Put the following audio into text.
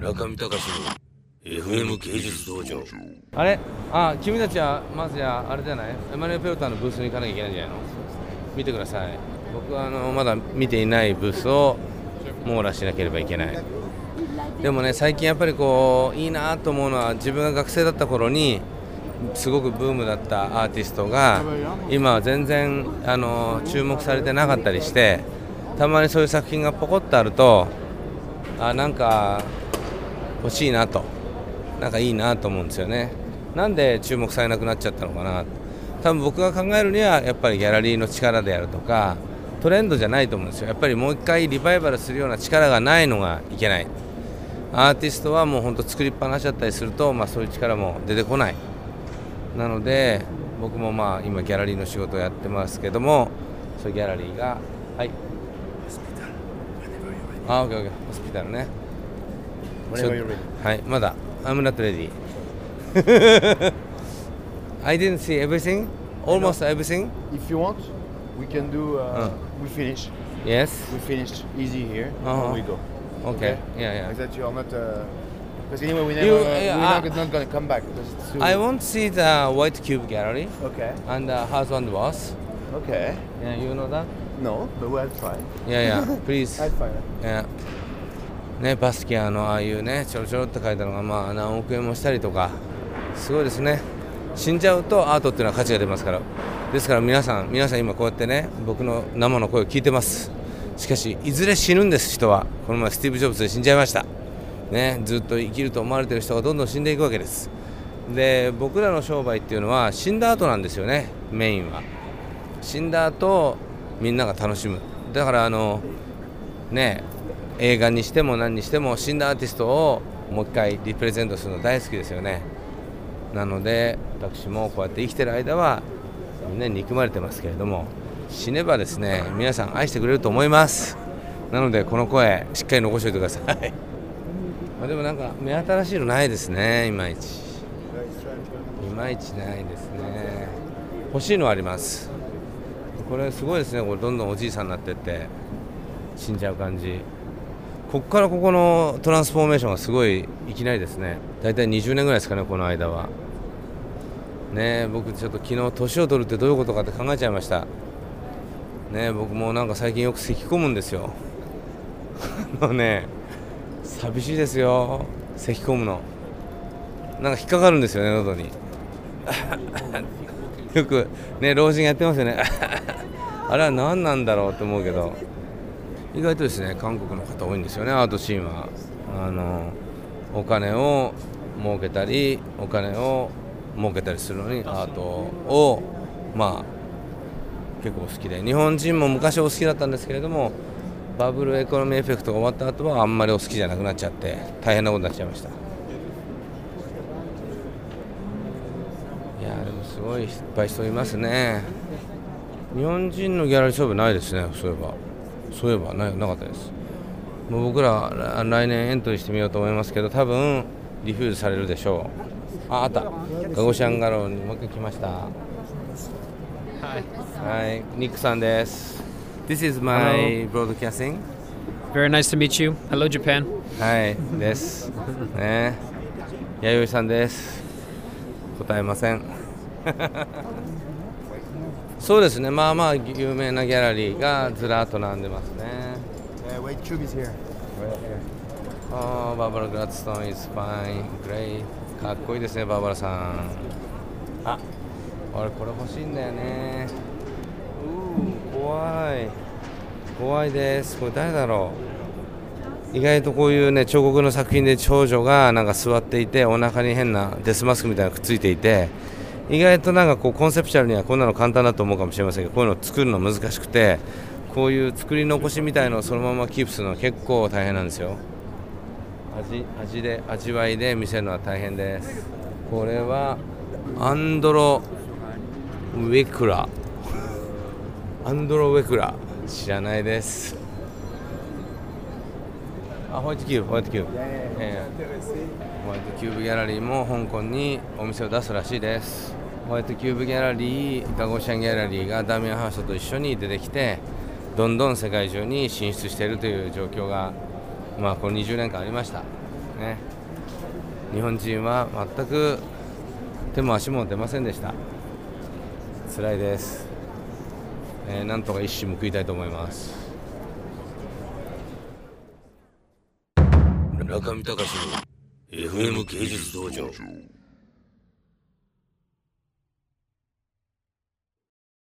中見隆の FM 芸術道場。あれ？あ君たちはまずやあれじゃない？エマニュエル・ペルターのブースに行かなきゃいけないんじゃないの？見てください。僕はあのまだ見ていないブースを網羅しなければいけない。でもね最近やっぱりこういいなと思うのは自分が学生だった頃にすごくブームだったアーティストが今は全然あの注目されてなかったりしてたまにそういう作品がポコッとあるとあなんか欲しいなと。なんかいいなと思うんですよね。なんで注目されなくなっちゃったのかな。多分僕が考えるにはやっぱりギャラリーの力であるとかトレンドじゃないと思うんですよ。やっぱりもう一回リバイバルするような力がないのがいけない。アーティストはもう本当作りっぱなしだったりすると、まあ、そういう力も出てこない。なので僕もまあ今ギャラリーの仕事をやってますけどもそういうギャラリーがはい。あ、オッケーオッケー。ホスピタルね Whenever you're ready. はいまだ I'm not ready I didn't see everything almost everything If you want, we can do. Uh, We finish. yes We finished easy here. Uh-huh. and we go. okay yeah yeah Like that, you are not. Because anyway, we never. You- we're yeah, not, I- not gonna come back because it's too. I want to see the White Cube Gallery Okay. and the husband was Okay. yeah you know that No, but we'll try. yeah yeah please I'll find it. いや ね、バスキアのああいうねちょろちょろって書いたのがまあ何億円もしたりとかすごいですね。死んじゃうとアートっていうのは価値が出ますから。ですから皆さん皆さん今こうやってね僕の生の声を聞いてます。しかしいずれ死ぬんです人は。この前スティーブ・ジョブズで死んじゃいました。ねずっと生きると思われてる人がどんどん死んでいくわけです。で僕らの商売っていうのは死んだ後なんですよねメインは。死んだ後みんなが楽しむ。だからあのね映画にしても何にしても死んだアーティストをもう一回リプレゼントするの大好きですよね。なので私もこうやって生きてる間はみんなに憎まれてますけれども死ねばですね皆さん愛してくれると思います。なのでこの声しっかり残しておいてください。までもなんか目新しいのないですねいまいち。いまいちないですね。欲しいのはあります。これすごいですねこれどんどんおじいさんになってって死んじゃう感じ。ここからここのトランスフォーメーションがすごいいきなりですね。大体20年ぐらいですかねこの間は。ね僕ちょっと昨日年を取るってどういうことかって考えちゃいました。ね僕もなんか最近よく咳き込むんですよ。あのね寂しいですよ。咳き込むの。なんか引っかかるんですよね喉に。よくね老人やってますよね。あれは何なんだろうと思うけど。意外とですね韓国の方多いんですよねアートシーンは。あのお金を儲けたりお金を儲けたりするのにアートをまあ結構好きで。日本人も昔お好きだったんですけれどもbubble economy effect が終わった後はあんまりお好きじゃなくなっちゃって大変なことになっちゃいました。いやでもすごいいっぱい人いますね。日本人のギャラリー少ないですねそういえば。そういえばななかったです。もう僕らら来年エントリーしてみようと思いますけど多分 refuse されるでしょう。ああった。ガゴシアンギャラリーにもう一回来ました。はい。ニックさんです。This is my broadcasting. Very nice to meet you. Hello, Japan. はい。です。ね。弥生さんです。答えませんそうですね。まあまあ有名なギャラリーがずらっと並んでますね。Uh, wait, is here. Oh, バーバラ・グラッツストーン is fine, great. かっこいいですねバーバラさん。あ俺これ欲しいんだよね。うー怖い。怖いです。これ誰だろう。意外とこういうね彫刻の作品で長女がなんか座っていてお腹に変なデスマスクみたいなのくっついていて意外となんかこうコンセプチュアルにはこんなの簡単だと思うかもしれませんけどこういうのを作るの難しくてこういう作り残しみたいのをそのままキープするのは結構大変なんですよ。味味で味わいで見せるのは大変です。これはアンドロウェクラ。アンドロウェクラ。知らないです。あホワイトキューブホワイトキューブ。ええ。ホワイトキューブギャラリーも香港にお店を出すらしいです。ホワイトキューブギャラリーガゴシアンギャラリーがダミアン・ハーストと一緒に出てきてどんどん世界中に進出しているという状況が、まあ、この20年間ありました、ね、日本人は全く手も足も出ませんでした。辛いです、えー、なんとか一矢報いたいと思います。中見隆の FM 芸術道場。